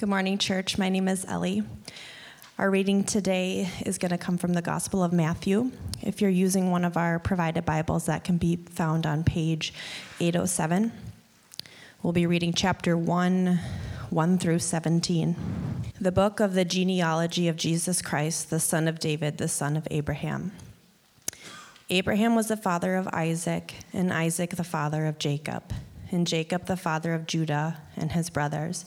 Good morning, church. My name is Ellie. Our reading today is going to come from the Gospel of Matthew. If you're using one of our provided Bibles, that can be found on page 807. We'll be reading chapter 1, 1 through 17. The book of the genealogy of Jesus Christ, the son of David, the son of Abraham. Abraham was the father of Isaac, and Isaac the father of Jacob, and Jacob the father of Judah and his brothers,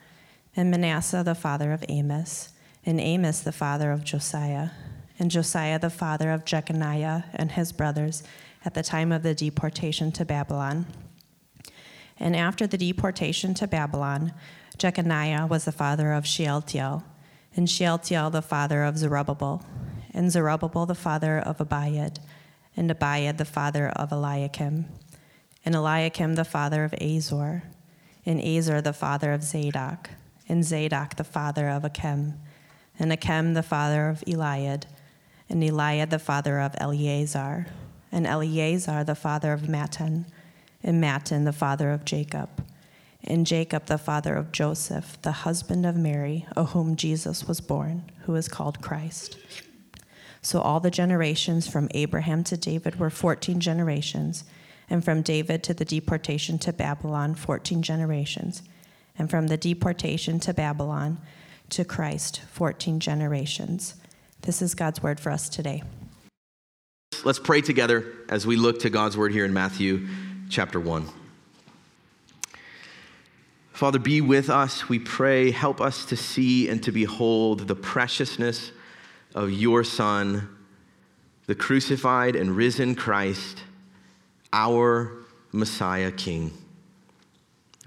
and Manasseh the father of Amos, and Amos the father of Josiah, and Josiah the father of Jeconiah and his brothers at the time of the deportation to Babylon. And after the deportation to Babylon, Jeconiah was the father of Shealtiel, and Shealtiel the father of Zerubbabel, and Zerubbabel the father of Abiud, and Abiud the father of Eliakim and Eliakim the father of Azor, and Azor the father of Zadok, and Zadok the father of Achim, and Achim the father of Eliud, and Eliud the father of Eleazar, and Eleazar the father of Matthan, and Matthan the father of Jacob, and Jacob the father of Joseph, the husband of Mary, of whom Jesus was born, who is called Christ. So all the generations from Abraham to David were 14 generations and from David to the deportation to Babylon, 14 generations, and from the deportation to Babylon to Christ, 14 generations. This is God's word for us today. Let's pray together as we look to God's word here in Matthew chapter 1. Father, be with us, we pray. Help us to see and to behold the preciousness of your Son, the crucified and risen Christ our Messiah King.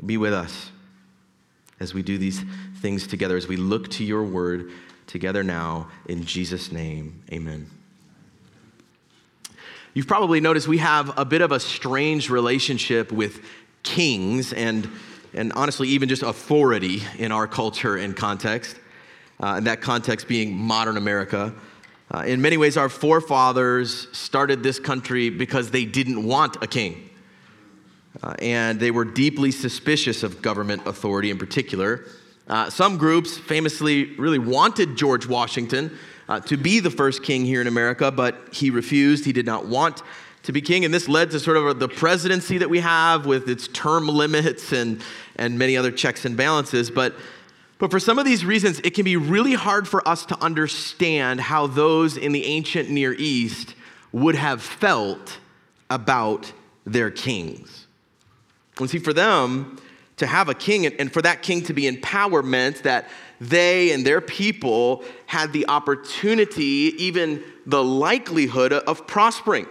Be with us as we do these things together, as we look to your word together now. In Jesus' name, amen. You've probably noticed we have a bit of a strange relationship with kings and, and honestly, even just authority in our culture and context, uh, and that context being modern America. Uh, in many ways, our forefathers started this country because they didn't want a king. Uh, and they were deeply suspicious of government authority in particular. Uh, some groups famously really wanted George Washington uh, to be the first king here in America, but he refused. He did not want to be king. And this led to sort of the presidency that we have with its term limits and, and many other checks and balances. But but for some of these reasons, it can be really hard for us to understand how those in the ancient Near East would have felt about their kings. And see, for them to have a king and for that king to be in power meant that they and their people had the opportunity, even the likelihood of prospering.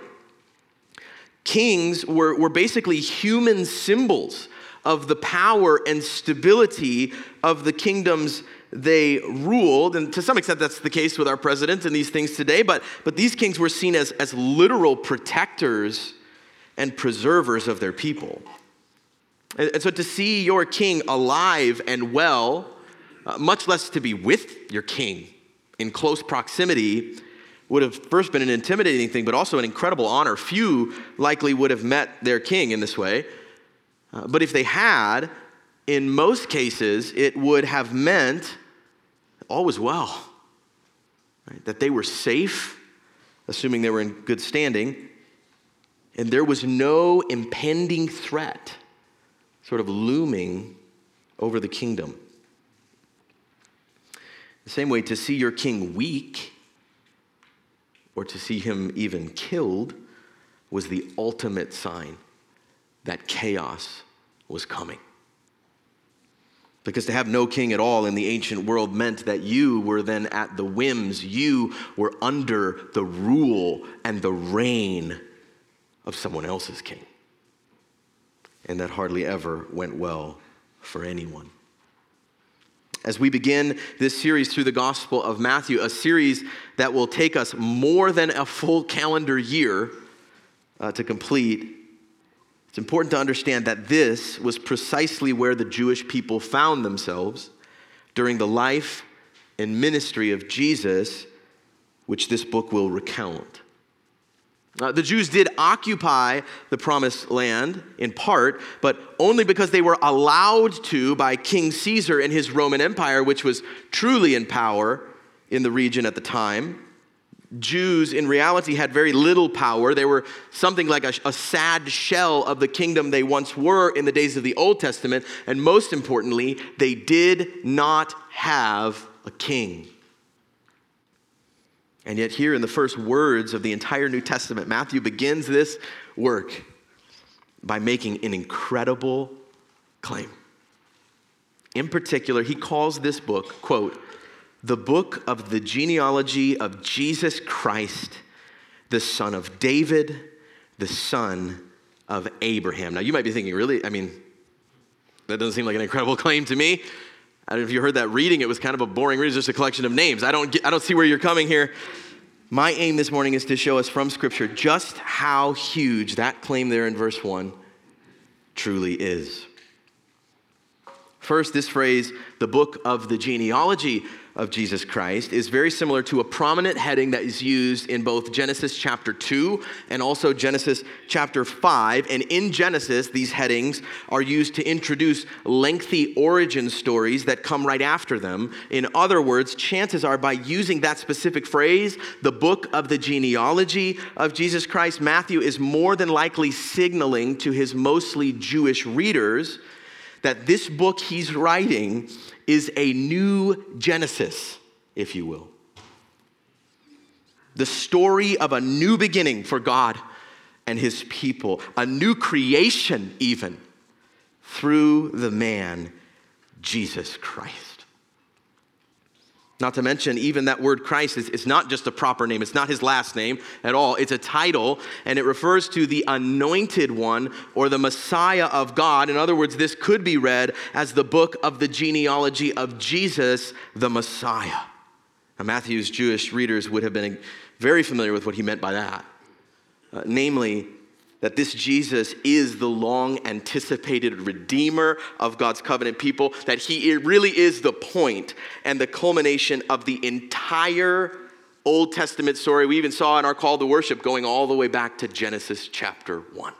Kings were, were basically human symbols of the power and stability of the kingdoms they ruled. And to some extent, that's the case with our president and these things today. But, but these kings were seen as, as literal protectors and preservers of their people. And, so to see your king alive and well, uh, much less to be with your king in close proximity, would have first been an intimidating thing, but also an incredible honor. Few likely would have met their king in this way. Uh, but if they had, in most cases, it would have meant all was well, right? that they were safe, assuming they were in good standing, and there was no impending threat sort of looming over the kingdom. The same way, to see your king weak or to see him even killed was the ultimate sign that chaos was coming. Because to have no king at all in the ancient world meant that you were then at the whims, you were under the rule and the reign of someone else's king. And that hardly ever went well for anyone. As we begin this series through the Gospel of Matthew, a series that will take us more than a full calendar year uh, to complete, it's important to understand that this was precisely where the Jewish people found themselves during the life and ministry of Jesus, which this book will recount. Uh, the Jews did occupy the promised land in part, but only because they were allowed to by King Caesar and his Roman Empire, which was truly in power in the region at the time. Jews, in reality, had very little power. They were something like a, a, sad shell of the kingdom they once were in the days of the Old Testament. And most importantly, they did not have a king. And yet, here in the first words of the entire New Testament, Matthew begins this work by making an incredible claim. In particular, he calls this book, quote, the book of the genealogy of Jesus Christ, the son of David, the son of Abraham. Now, you might be thinking, really? I mean, that doesn't seem like an incredible claim to me. I don't know if you heard that reading, it was kind of a boring reading, just a collection of names. I don't, get, I don't see where you're coming here. My aim this morning is to show us from Scripture just how huge that claim there in verse 1 truly is. First, this phrase, the book of the genealogy of Jesus Christ is very similar to a prominent heading that is used in both Genesis chapter 2 and also Genesis chapter 5. And in Genesis, these headings are used to introduce lengthy origin stories that come right after them. In other words, chances are by using that specific phrase, the book of the genealogy of Jesus Christ, Matthew is more than likely signaling to his mostly Jewish readers that this book he's writing is a new Genesis, if you will. The story of a new beginning for God and his people, a new creation, even through the man, Jesus Christ. Not to mention, even that word Christ is, not just a proper name. It's not his last name at all. It's a title, and it refers to the anointed one or the Messiah of God. In other words, this could be read as the book of the genealogy of Jesus, the Messiah. Now, Matthew's Jewish readers would have been very familiar with what he meant by that. Uh, namely, that this Jesus is the long anticipated Redeemer of God's covenant people, that he really is the point and the culmination of the entire Old Testament story. We even saw in our call to worship going all the way back to Genesis chapter 1.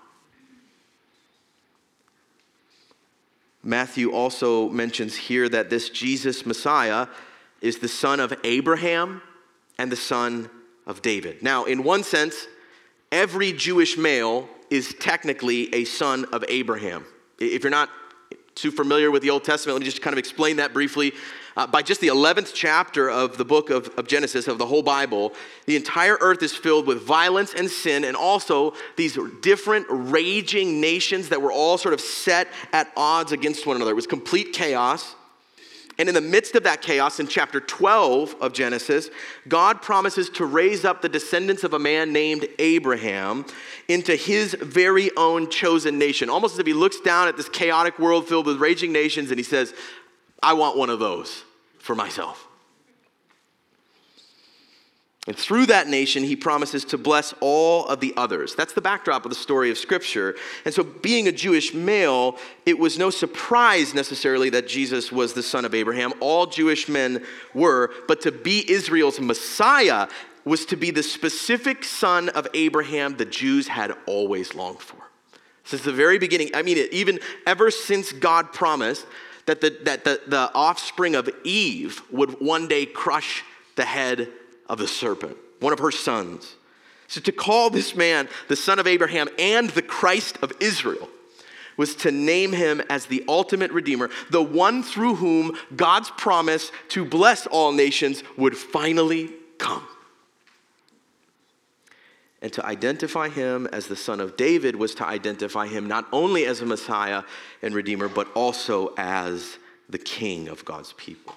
Matthew also mentions here that this Jesus Messiah is the son of Abraham and the son of David. Now, in one sense, every Jewish male is technically a son of Abraham. If you're not too familiar with the Old Testament, let me just kind of explain that briefly. Uh, by just the 11th chapter of the book of, of Genesis, of the whole Bible, the entire earth is filled with violence and sin, and also these different raging nations that were all sort of set at odds against one another. It was complete chaos. And in the midst of that chaos, in chapter 12 of Genesis, God promises to raise up the descendants of a man named Abraham into his very own chosen nation. Almost as if he looks down at this chaotic world filled with raging nations and he says, I want one of those for myself. And through that nation, he promises to bless all of the others. That's the backdrop of the story of Scripture. And so, being a Jewish male, it was no surprise necessarily that Jesus was the son of Abraham. All Jewish men were. But to be Israel's Messiah was to be the specific son of Abraham the Jews had always longed for. Since the very beginning, I mean, even ever since God promised that the, that the, the offspring of Eve would one day crush the head of the serpent, one of her sons. So to call this man the son of Abraham and the Christ of Israel was to name him as the ultimate redeemer, the one through whom God's promise to bless all nations would finally come. And to identify him as the son of David was to identify him not only as a Messiah and Redeemer, but also as the king of God's people.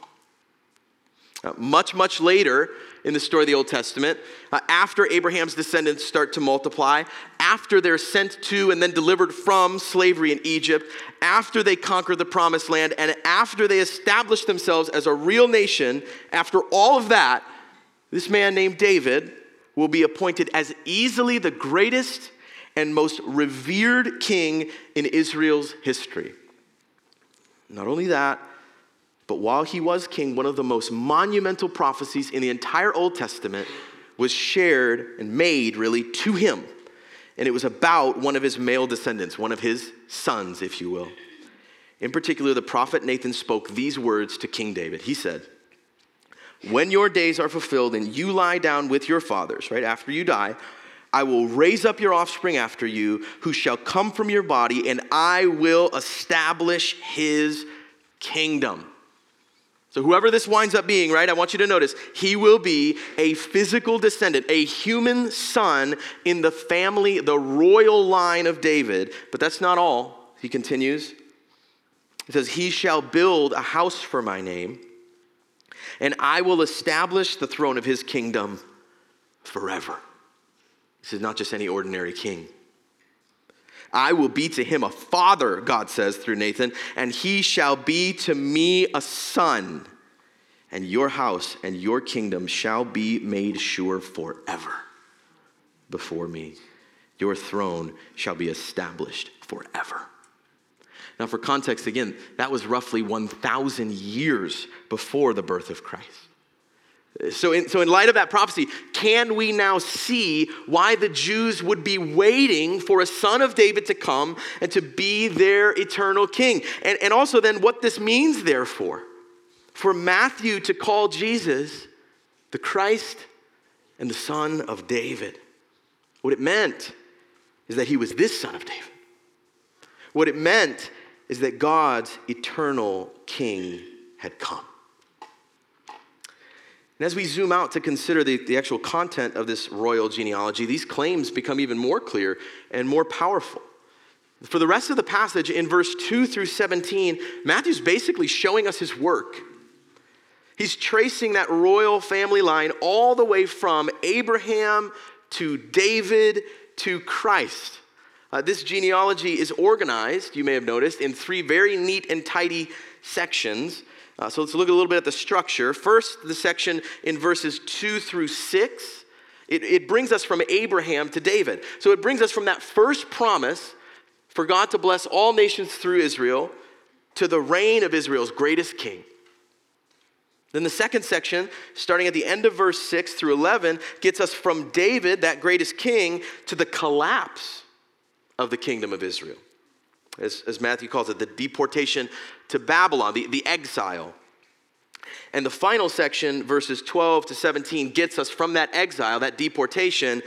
Uh, much, much later in the story of the Old Testament, uh, after Abraham's descendants start to multiply, after they're sent to and then delivered from slavery in Egypt, after they conquer the promised land, and after they establish themselves as a real nation, after all of that, this man named David will be appointed as easily the greatest and most revered king in Israel's history. Not only that, but while he was king, one of the most monumental prophecies in the entire Old Testament was shared and made really to him. And it was about one of his male descendants, one of his sons, if you will. In particular, the prophet Nathan spoke these words to King David. He said, When your days are fulfilled and you lie down with your fathers, right after you die, I will raise up your offspring after you, who shall come from your body, and I will establish his kingdom. So, whoever this winds up being, right, I want you to notice, he will be a physical descendant, a human son in the family, the royal line of David. But that's not all. He continues. He says, He shall build a house for my name, and I will establish the throne of his kingdom forever. This is not just any ordinary king. I will be to him a father, God says through Nathan, and he shall be to me a son. And your house and your kingdom shall be made sure forever before me. Your throne shall be established forever. Now, for context, again, that was roughly 1,000 years before the birth of Christ. So in, so, in light of that prophecy, can we now see why the Jews would be waiting for a son of David to come and to be their eternal king? And, and also, then, what this means, therefore, for Matthew to call Jesus the Christ and the son of David. What it meant is that he was this son of David. What it meant is that God's eternal king had come. And as we zoom out to consider the, the actual content of this royal genealogy, these claims become even more clear and more powerful. For the rest of the passage, in verse 2 through 17, Matthew's basically showing us his work. He's tracing that royal family line all the way from Abraham to David to Christ. Uh, this genealogy is organized, you may have noticed, in three very neat and tidy sections. Uh, so let's look a little bit at the structure. First, the section in verses 2 through 6. It, it brings us from Abraham to David. So it brings us from that first promise for God to bless all nations through Israel to the reign of Israel's greatest king. Then the second section, starting at the end of verse 6 through 11, gets us from David, that greatest king, to the collapse of the kingdom of Israel as, as Matthew calls it, the deportation to Babylon, the, the exile. And the final section, verses 12 to 17, gets us from that exile, that deportation,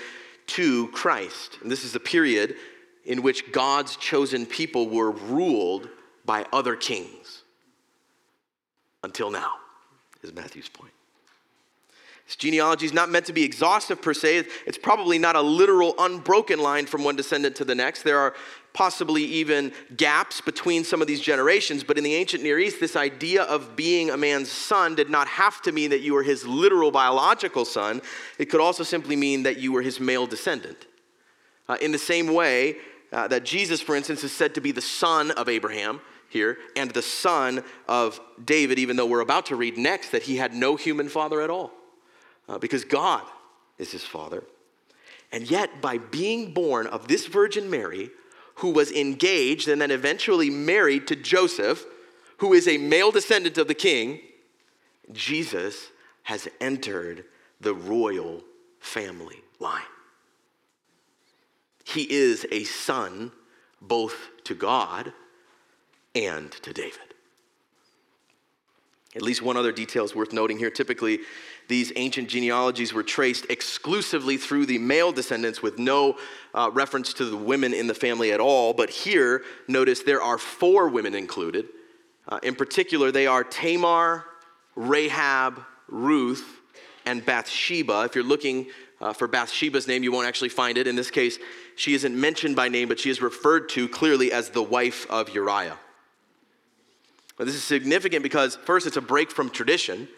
to Christ. And this is a period in which God's chosen people were ruled by other kings. Until now, is Matthew's point. This genealogy is not meant to be exhaustive per se. It's probably not a literal unbroken line from one descendant to the next. There are possibly even gaps between some of these generations. But in the ancient Near East, this idea of being a man's son did not have to mean that you were his literal biological son, it could also simply mean that you were his male descendant. Uh, in the same way uh, that Jesus, for instance, is said to be the son of Abraham here and the son of David, even though we're about to read next that he had no human father at all, uh, because God is his father. And yet, by being born of this Virgin Mary, who was engaged and then eventually married to Joseph, who is a male descendant of the king, Jesus has entered the royal family line. He is a son both to God and to David. At least one other detail is worth noting here. Typically, these ancient genealogies were traced exclusively through the male descendants with no uh, reference to the women in the family at all. But here, notice there are four women included. Uh, in particular, they are Tamar, Rahab, Ruth, and Bathsheba. If you're looking Uh, for Bathsheba's name, you won't actually find it. In this case, she isn't mentioned by name, but she is referred to clearly as the wife of Uriah. But this is significant because, first, it's a break from tradition,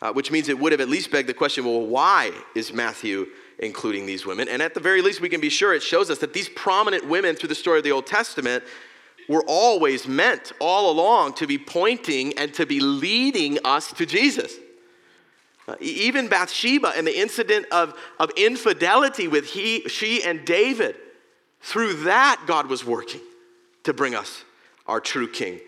uh, which means it would have at least begged the question well, why is Matthew including these women? And at the very least, we can be sure it shows us that these prominent women through the story of the Old Testament were always meant all along to be pointing and to be leading us to Jesus. Uh, even Bathsheba and the incident of, of infidelity with he, she and David, through that, God was working to bring us our true king.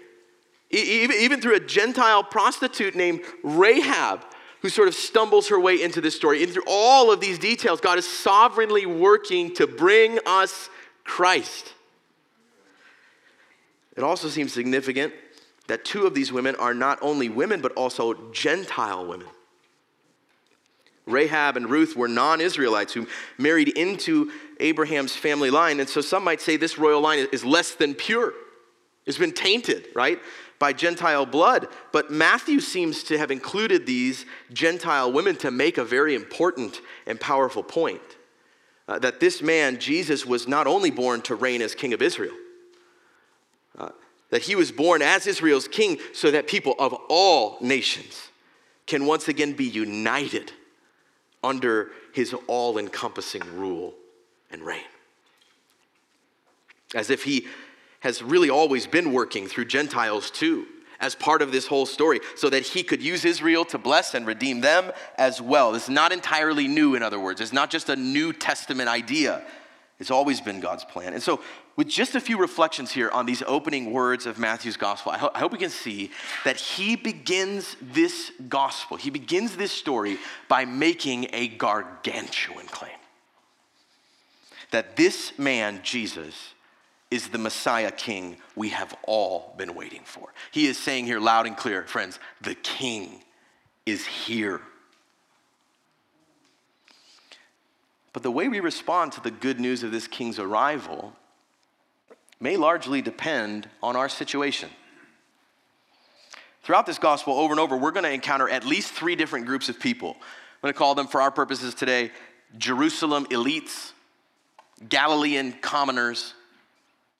Even, through a Gentile prostitute named Rahab, who sort of stumbles her way into this story. And through all of these details, God is sovereignly working to bring us Christ. It also seems significant that two of these women are not only women, but also Gentile women. Rahab and Ruth were non Israelites who married into Abraham's family line. And so some might say this royal line is less than pure. It's been tainted, right, by Gentile blood. But Matthew seems to have included these Gentile women to make a very important and powerful point uh, that this man, Jesus, was not only born to reign as king of Israel, uh, that he was born as Israel's king so that people of all nations can once again be united under his all encompassing rule and reign. As if he has really always been working through Gentiles too, as part of this whole story, so that he could use Israel to bless and redeem them as well. It's not entirely new, in other words. It's not just a New Testament idea. It's always been God's plan. And so, with just a few reflections here on these opening words of Matthew's gospel, I, ho- I, hope we can see that he begins this gospel, he begins this story by making a gargantuan claim. That this man, Jesus, is the Messiah King we have all been waiting for. He is saying here loud and clear, friends, the King is here. But the way we respond to the good news of this King's arrival may largely depend on our situation. Throughout this gospel, over and over, we're going to encounter at least three different groups of people. I'm going to call them, for our purposes today, Jerusalem elites, Galilean commoners,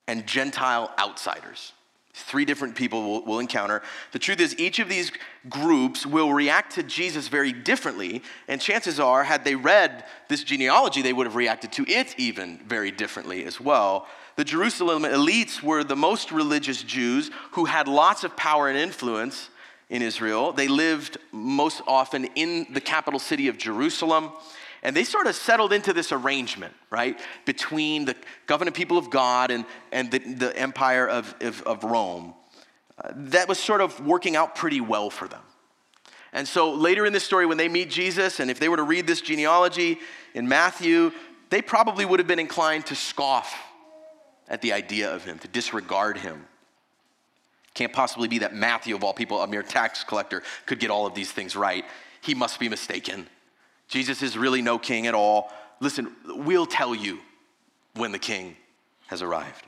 and Gentile outsiders. Three different people we'll, we'll, encounter. The truth is, each of these groups will react to Jesus very differently, and chances are, had they read this genealogy, they would have reacted to it even very differently as well. The Jerusalem elites were the most religious Jews who had lots of power and influence in Israel. They lived most often in the capital city of Jerusalem. And they sort of settled into this arrangement, right, between the covenant people of God and, and the, the empire of, of, of Rome. Uh, that was sort of working out pretty well for them. And so later in this story, when they meet Jesus, and if they were to read this genealogy in Matthew, they probably would have been inclined to scoff at the idea of him, to disregard him. Can't possibly be that Matthew, of all people, a mere tax collector, could get all of these things right. He must be mistaken. Jesus is really no king at all. Listen, we'll tell you when the king has arrived.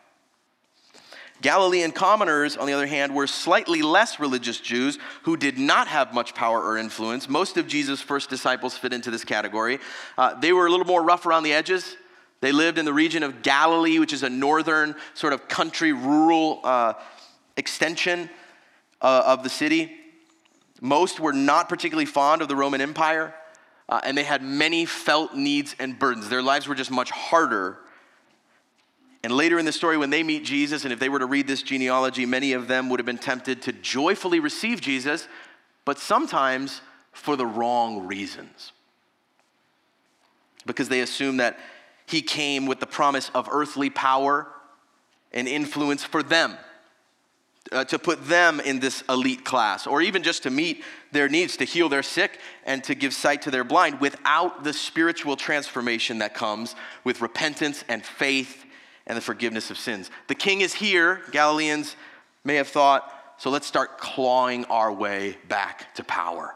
Galilean commoners, on the other hand, were slightly less religious Jews who did not have much power or influence. Most of Jesus' first disciples fit into this category. Uh, they were a little more rough around the edges. They lived in the region of Galilee, which is a northern sort of country rural uh, extension uh, of the city. Most were not particularly fond of the Roman Empire, uh, and they had many felt needs and burdens. Their lives were just much harder. And later in the story, when they meet Jesus, and if they were to read this genealogy, many of them would have been tempted to joyfully receive Jesus, but sometimes for the wrong reasons. Because they assume that he came with the promise of earthly power and influence for them, uh, to put them in this elite class, or even just to meet their needs, to heal their sick and to give sight to their blind without the spiritual transformation that comes with repentance and faith and the forgiveness of sins. The king is here, Galileans may have thought, so let's start clawing our way back to power.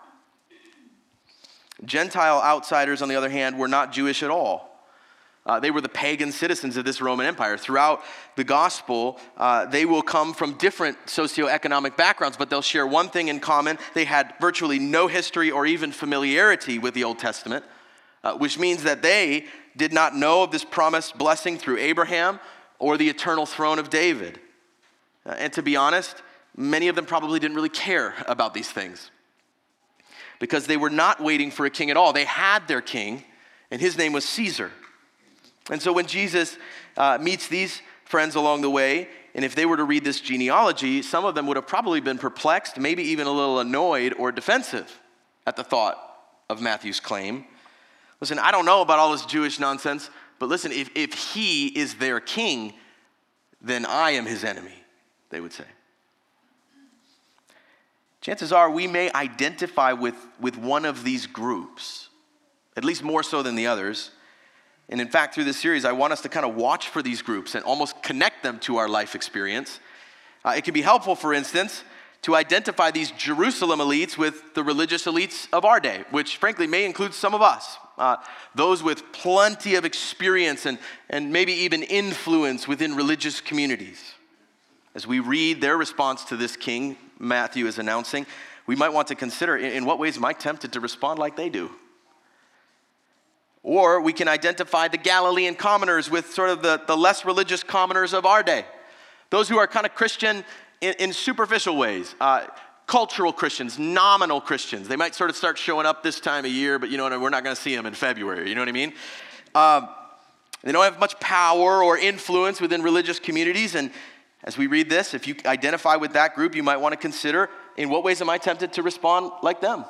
Gentile outsiders, on the other hand, were not Jewish at all. Uh, they were the pagan citizens of this Roman Empire. Throughout the gospel, uh, they will come from different socioeconomic backgrounds, but they'll share one thing in common. They had virtually no history or even familiarity with the Old Testament. uh, which means that they did not know of this promised blessing through Abraham or the eternal throne of David. Uh, and to be honest, many of them probably didn't really care about these things because they were not waiting for a king at all. They had their king, and his name was Caesar. And so when Jesus uh, meets these friends along the way, and if they were to read this genealogy, some of them would have probably been perplexed, maybe even a little annoyed or defensive at the thought of Matthew's claim. Listen, I don't know about all this Jewish nonsense, but listen, if, if he is their king, then I am his enemy, they would say. Chances are we may identify with, with one of these groups, at least more so than the others. And in fact, through this series, I want us to kind of watch for these groups and almost connect them to our life experience. Uh, it can be helpful, for instance, to identify these Jerusalem elites with the religious elites of our day, which frankly may include some of us. Uh, those with plenty of experience and, and maybe even influence within religious communities. As we read their response to this king Matthew is announcing, we might want to consider in what ways am I tempted to respond like they do? Or we can identify the Galilean commoners with sort of the, the less religious commoners of our day. Those who are kind of Christian in, in superficial ways. Uh, cultural Christians, nominal Christians. They might sort of start showing up this time of year, but you know, we're not going to see them in February. You know what I mean? Um, they don't have much power or influence within religious communities. And as we read this, if you identify with that group, you might want to consider in what ways am I tempted to respond like them?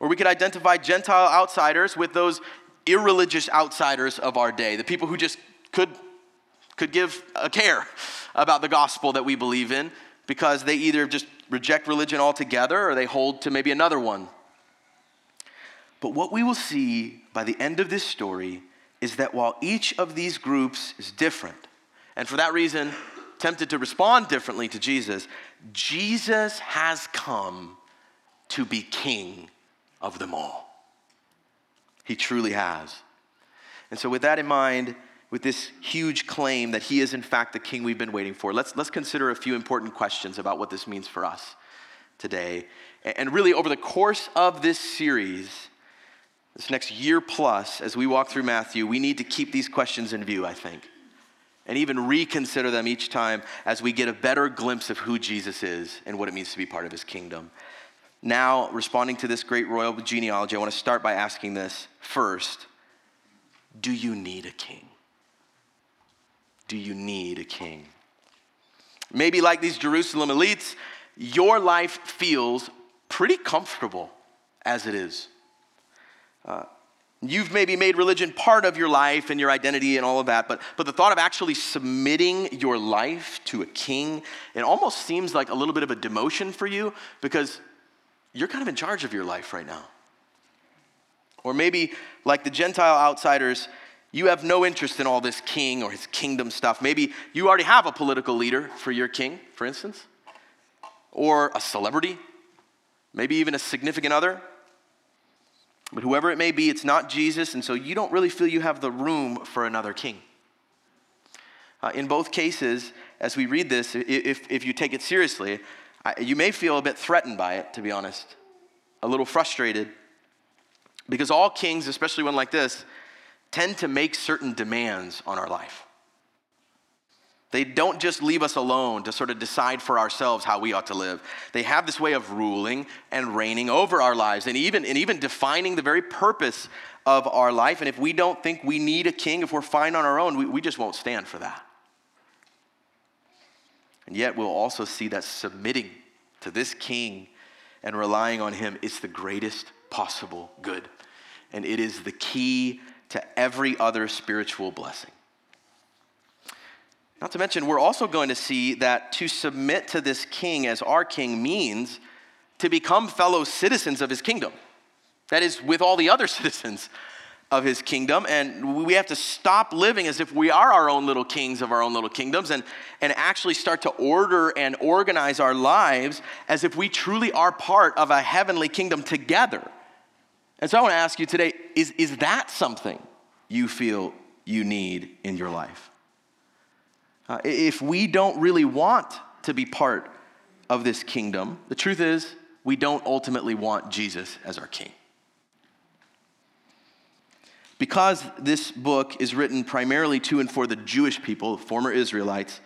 Or we could identify Gentile outsiders with those irreligious outsiders of our day, the people who just could, could give a care about the gospel that we believe in because they either just reject religion altogether or they hold to maybe another one. But what we will see by the end of this story is that while each of these groups is different, and for that reason, tempted to respond differently to Jesus, Jesus has come to be king of them all. He truly has. And so, with that in mind, with this huge claim that he is, in fact, the king we've been waiting for, let's, let's consider a few important questions about what this means for us today. And really, over the course of this series, this next year plus, as we walk through Matthew, we need to keep these questions in view, I think, and even reconsider them each time as we get a better glimpse of who Jesus is and what it means to be part of his kingdom. Now, responding to this great royal genealogy, I want to start by asking this first Do you need a king? Do you need a king? Maybe like these Jerusalem elites, your life feels pretty comfortable as it is. Uh, You've maybe made religion part of your life and your identity and all of that, but, but the thought of actually submitting your life to a king, it almost seems like a little bit of a demotion for you because you're kind of in charge of your life right now. Or maybe, like the Gentile outsiders, you have no interest in all this king or his kingdom stuff. Maybe you already have a political leader for your king, for instance, or a celebrity, maybe even a significant other. But whoever it may be, it's not Jesus, and so you don't really feel you have the room for another king. Uh, in both cases, as we read this, if, if you take it seriously, you may feel a bit threatened by it, to be honest, a little frustrated. Because all kings, especially one like this, tend to make certain demands on our life. They don't just leave us alone to sort of decide for ourselves how we ought to live. They have this way of ruling and reigning over our lives and even, and even defining the very purpose of our life. And if we don't think we need a king, if we're fine on our own, we, we just won't stand for that. And yet, we'll also see that submitting to this king and relying on him is the greatest possible good. And it is the key to every other spiritual blessing. Not to mention, we're also going to see that to submit to this king as our king means to become fellow citizens of his kingdom. That is, with all the other citizens of his kingdom. And we have to stop living as if we are our own little kings of our own little kingdoms and, and actually start to order and organize our lives as if we truly are part of a heavenly kingdom together. And so I want to ask you today is, is that something you feel you need in your life? Uh, if we don't really want to be part of this kingdom, the truth is we don't ultimately want Jesus as our king. Because this book is written primarily to and for the Jewish people, former Israelites,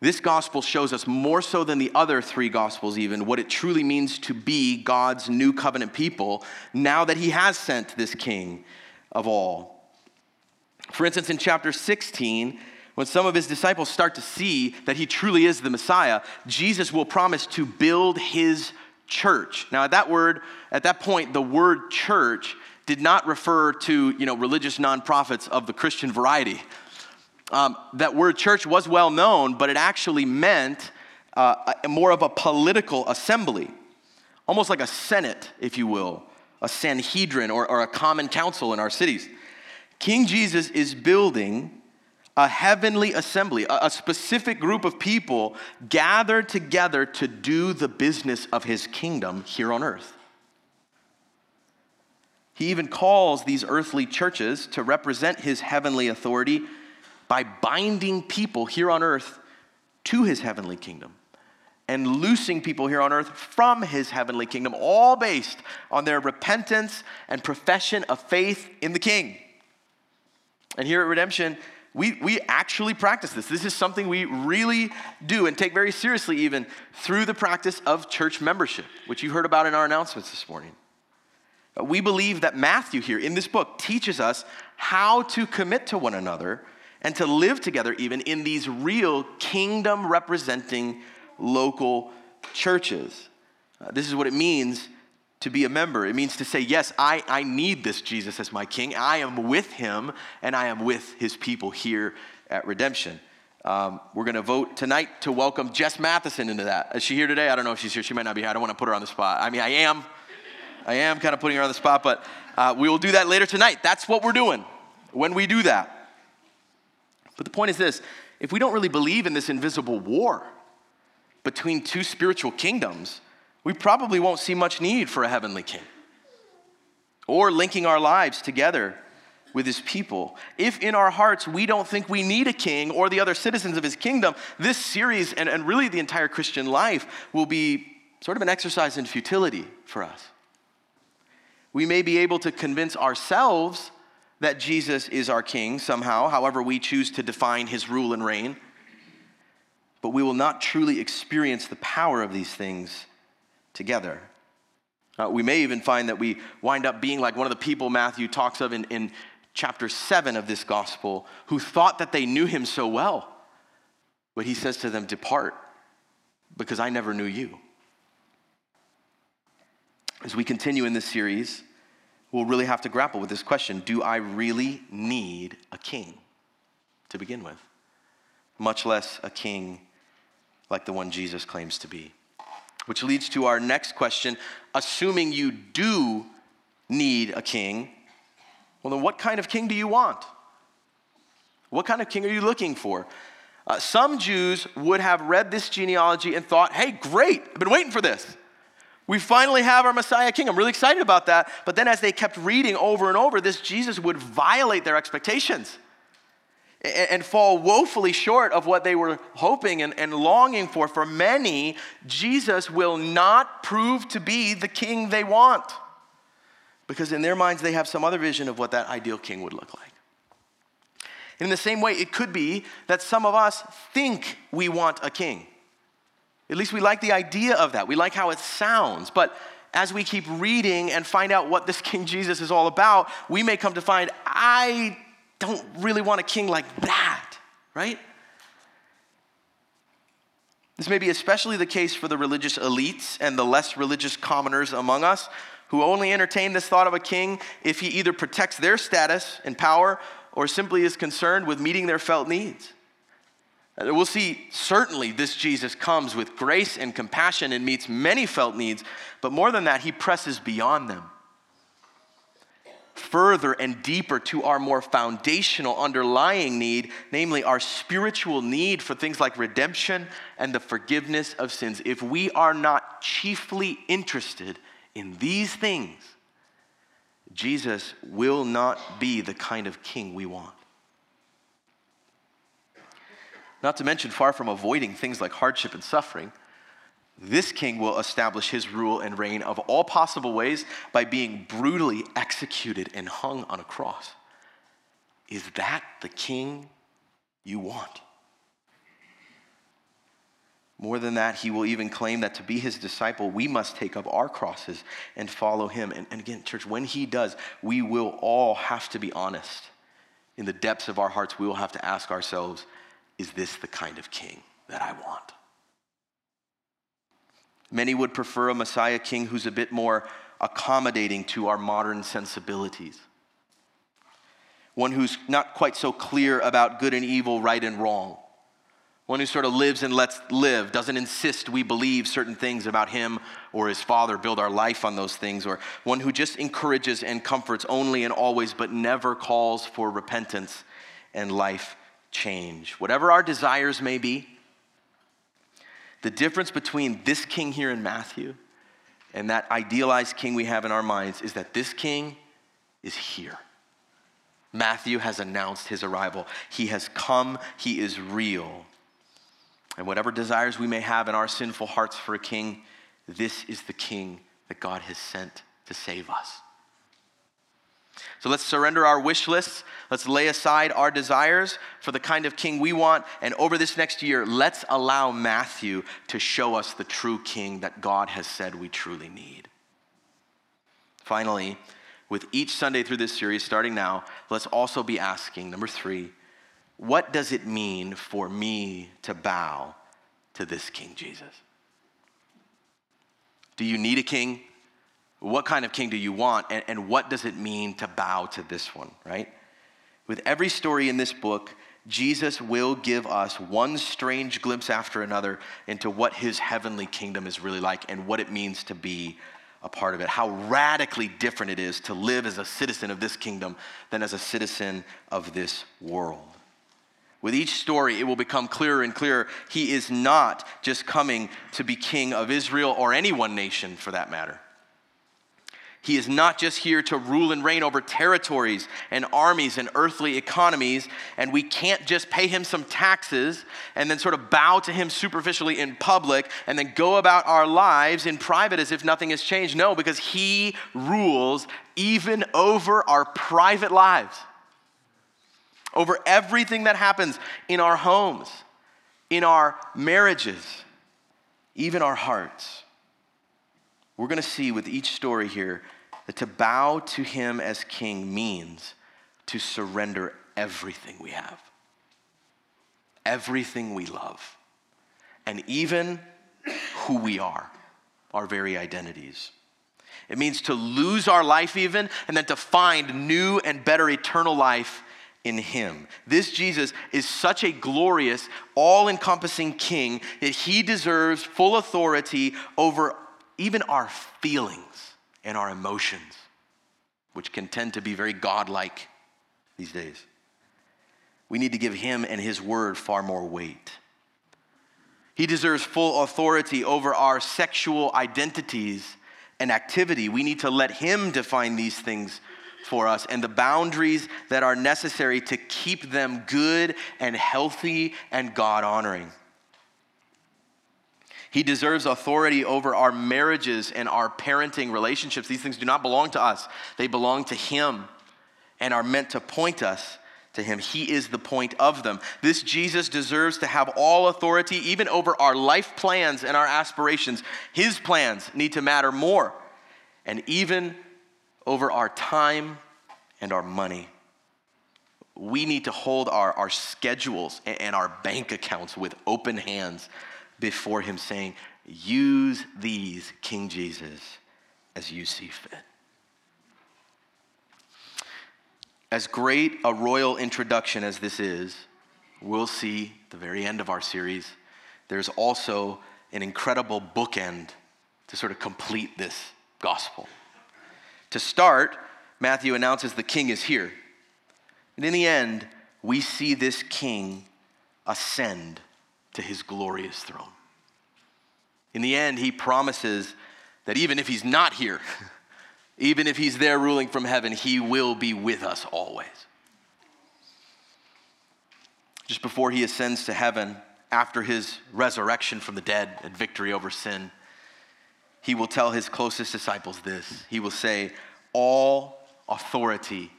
this gospel shows us more so than the other three gospels, even, what it truly means to be God's new covenant people now that He has sent this King of all. For instance, in chapter 16, when some of his disciples start to see that he truly is the Messiah, Jesus will promise to build his church. Now, at that word, at that point, the word church did not refer to you know religious nonprofits of the Christian variety. Um, that word church was well known, but it actually meant uh, a, more of a political assembly, almost like a senate, if you will, a Sanhedrin or, or a common council in our cities. King Jesus is building a heavenly assembly, a, a specific group of people gathered together to do the business of his kingdom here on earth. He even calls these earthly churches to represent his heavenly authority by binding people here on earth to his heavenly kingdom and loosing people here on earth from his heavenly kingdom, all based on their repentance and profession of faith in the king. And here at Redemption, we, we actually practice this. This is something we really do and take very seriously, even through the practice of church membership, which you heard about in our announcements this morning. We believe that Matthew here in this book teaches us how to commit to one another and to live together even in these real kingdom representing local churches. Uh, this is what it means to be a member. It means to say, Yes, I, I need this Jesus as my king. I am with him and I am with his people here at Redemption. Um, we're going to vote tonight to welcome Jess Matheson into that. Is she here today? I don't know if she's here. She might not be here. I don't want to put her on the spot. I mean, I am. I am kind of putting her on the spot, but uh, we will do that later tonight. That's what we're doing when we do that. But the point is this if we don't really believe in this invisible war between two spiritual kingdoms, we probably won't see much need for a heavenly king or linking our lives together with his people. If in our hearts we don't think we need a king or the other citizens of his kingdom, this series and, and really the entire Christian life will be sort of an exercise in futility for us. We may be able to convince ourselves that Jesus is our king somehow, however we choose to define his rule and reign. But we will not truly experience the power of these things together. Uh, we may even find that we wind up being like one of the people Matthew talks of in, in chapter 7 of this gospel who thought that they knew him so well. But he says to them, Depart, because I never knew you. As we continue in this series, we'll really have to grapple with this question Do I really need a king to begin with? Much less a king like the one Jesus claims to be. Which leads to our next question assuming you do need a king, well, then what kind of king do you want? What kind of king are you looking for? Uh, some Jews would have read this genealogy and thought, hey, great, I've been waiting for this. We finally have our Messiah King. I'm really excited about that. But then, as they kept reading over and over, this Jesus would violate their expectations and fall woefully short of what they were hoping and, and longing for. For many, Jesus will not prove to be the king they want because in their minds they have some other vision of what that ideal king would look like. In the same way, it could be that some of us think we want a king. At least we like the idea of that. We like how it sounds. But as we keep reading and find out what this King Jesus is all about, we may come to find, I don't really want a king like that, right? This may be especially the case for the religious elites and the less religious commoners among us who only entertain this thought of a king if he either protects their status and power or simply is concerned with meeting their felt needs. We'll see certainly this Jesus comes with grace and compassion and meets many felt needs, but more than that, he presses beyond them. Further and deeper to our more foundational underlying need, namely our spiritual need for things like redemption and the forgiveness of sins. If we are not chiefly interested in these things, Jesus will not be the kind of king we want. Not to mention, far from avoiding things like hardship and suffering, this king will establish his rule and reign of all possible ways by being brutally executed and hung on a cross. Is that the king you want? More than that, he will even claim that to be his disciple, we must take up our crosses and follow him. And, and, again, church, when he does, we will all have to be honest. In the depths of our hearts, we will have to ask ourselves is this the kind of king that I want? Many would prefer a Messiah king who's a bit more accommodating to our modern sensibilities. One who's not quite so clear about good and evil, right and wrong. One who sort of lives and lets live, doesn't insist we believe certain things about him or his father, build our life on those things, or one who just encourages and comforts only and always, but never calls for repentance and life change. Whatever our desires may be, the difference between this king here in Matthew and that idealized king we have in our minds is that this king is here. Matthew has announced his arrival. He has come, he is real. And whatever desires we may have in our sinful hearts for a king, this is the king that God has sent to save us. So let's surrender our wish lists. Let's lay aside our desires for the kind of king we want. And over this next year, let's allow Matthew to show us the true king that God has said we truly need. Finally, with each Sunday through this series, starting now, let's also be asking number three, what does it mean for me to bow to this King Jesus? Do you need a king? What kind of king do you want? And, and what does it mean to bow to this one, right? With every story in this book, Jesus will give us one strange glimpse after another into what his heavenly kingdom is really like and what it means to be a part of it. How radically different it is to live as a citizen of this kingdom than as a citizen of this world. With each story, it will become clearer and clearer. He is not just coming to be king of Israel or any one nation for that matter. He is not just here to rule and reign over territories and armies and earthly economies, and we can't just pay him some taxes and then sort of bow to him superficially in public and then go about our lives in private as if nothing has changed. No, because he rules even over our private lives, over everything that happens in our homes, in our marriages, even our hearts. We're going to see with each story here that to bow to him as king means to surrender everything we have, everything we love, and even who we are, our very identities. It means to lose our life, even, and then to find new and better eternal life in him. This Jesus is such a glorious, all encompassing king that he deserves full authority over even our feelings and our emotions, which can tend to be very godlike these days. We need to give him and his word far more weight. He deserves full authority over our sexual identities and activity. We need to let him define these things for us and the boundaries that are necessary to keep them good and healthy and God honoring. He deserves authority over our marriages and our parenting relationships. These things do not belong to us, they belong to Him and are meant to point us to Him. He is the point of them. This Jesus deserves to have all authority, even over our life plans and our aspirations. His plans need to matter more, and even over our time and our money. We need to hold our, our schedules and our bank accounts with open hands before him, saying, Use these, King Jesus, as you see fit. As great a royal introduction as this is, we'll see the very end of our series. There's also an incredible bookend to sort of complete this gospel. To start, Matthew announces the king is here. And in the end, we see this king ascend to his glorious throne. In the end, he promises that even if he's not here, even if he's there ruling from heaven, he will be with us always. Just before he ascends to heaven, after his resurrection from the dead and victory over sin, he will tell his closest disciples this. He will say, All authority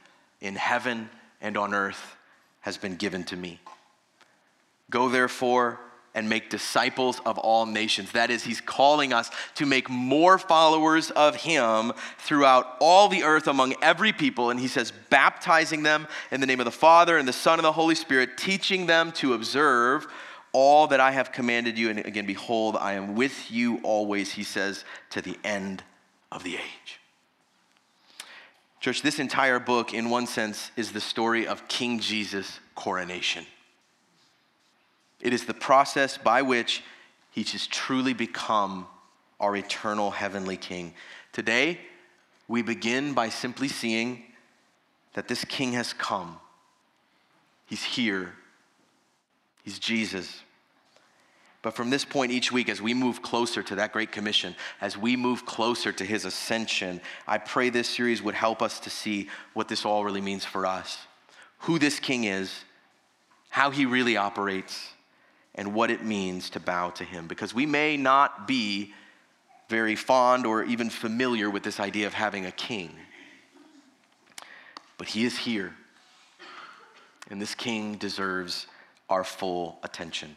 in heaven and on earth has been given to me. Go therefore and make disciples of all nations. That is, he's calling us to make more followers of him throughout all the earth among every people. And he says, baptizing them in the name of the Father and the Son and the Holy Spirit, teaching them to observe all that I have commanded you. And again, behold, I am with you always, he says, to the end of the age. Church, this entire book, in one sense, is the story of King Jesus' coronation. It is the process by which he has truly become our eternal heavenly king. Today, we begin by simply seeing that this king has come. He's here. He's Jesus. But from this point each week, as we move closer to that Great Commission, as we move closer to his ascension, I pray this series would help us to see what this all really means for us who this king is, how he really operates, and what it means to bow to him. Because we may not be very fond or even familiar with this idea of having a king, but he is here, and this king deserves our full attention.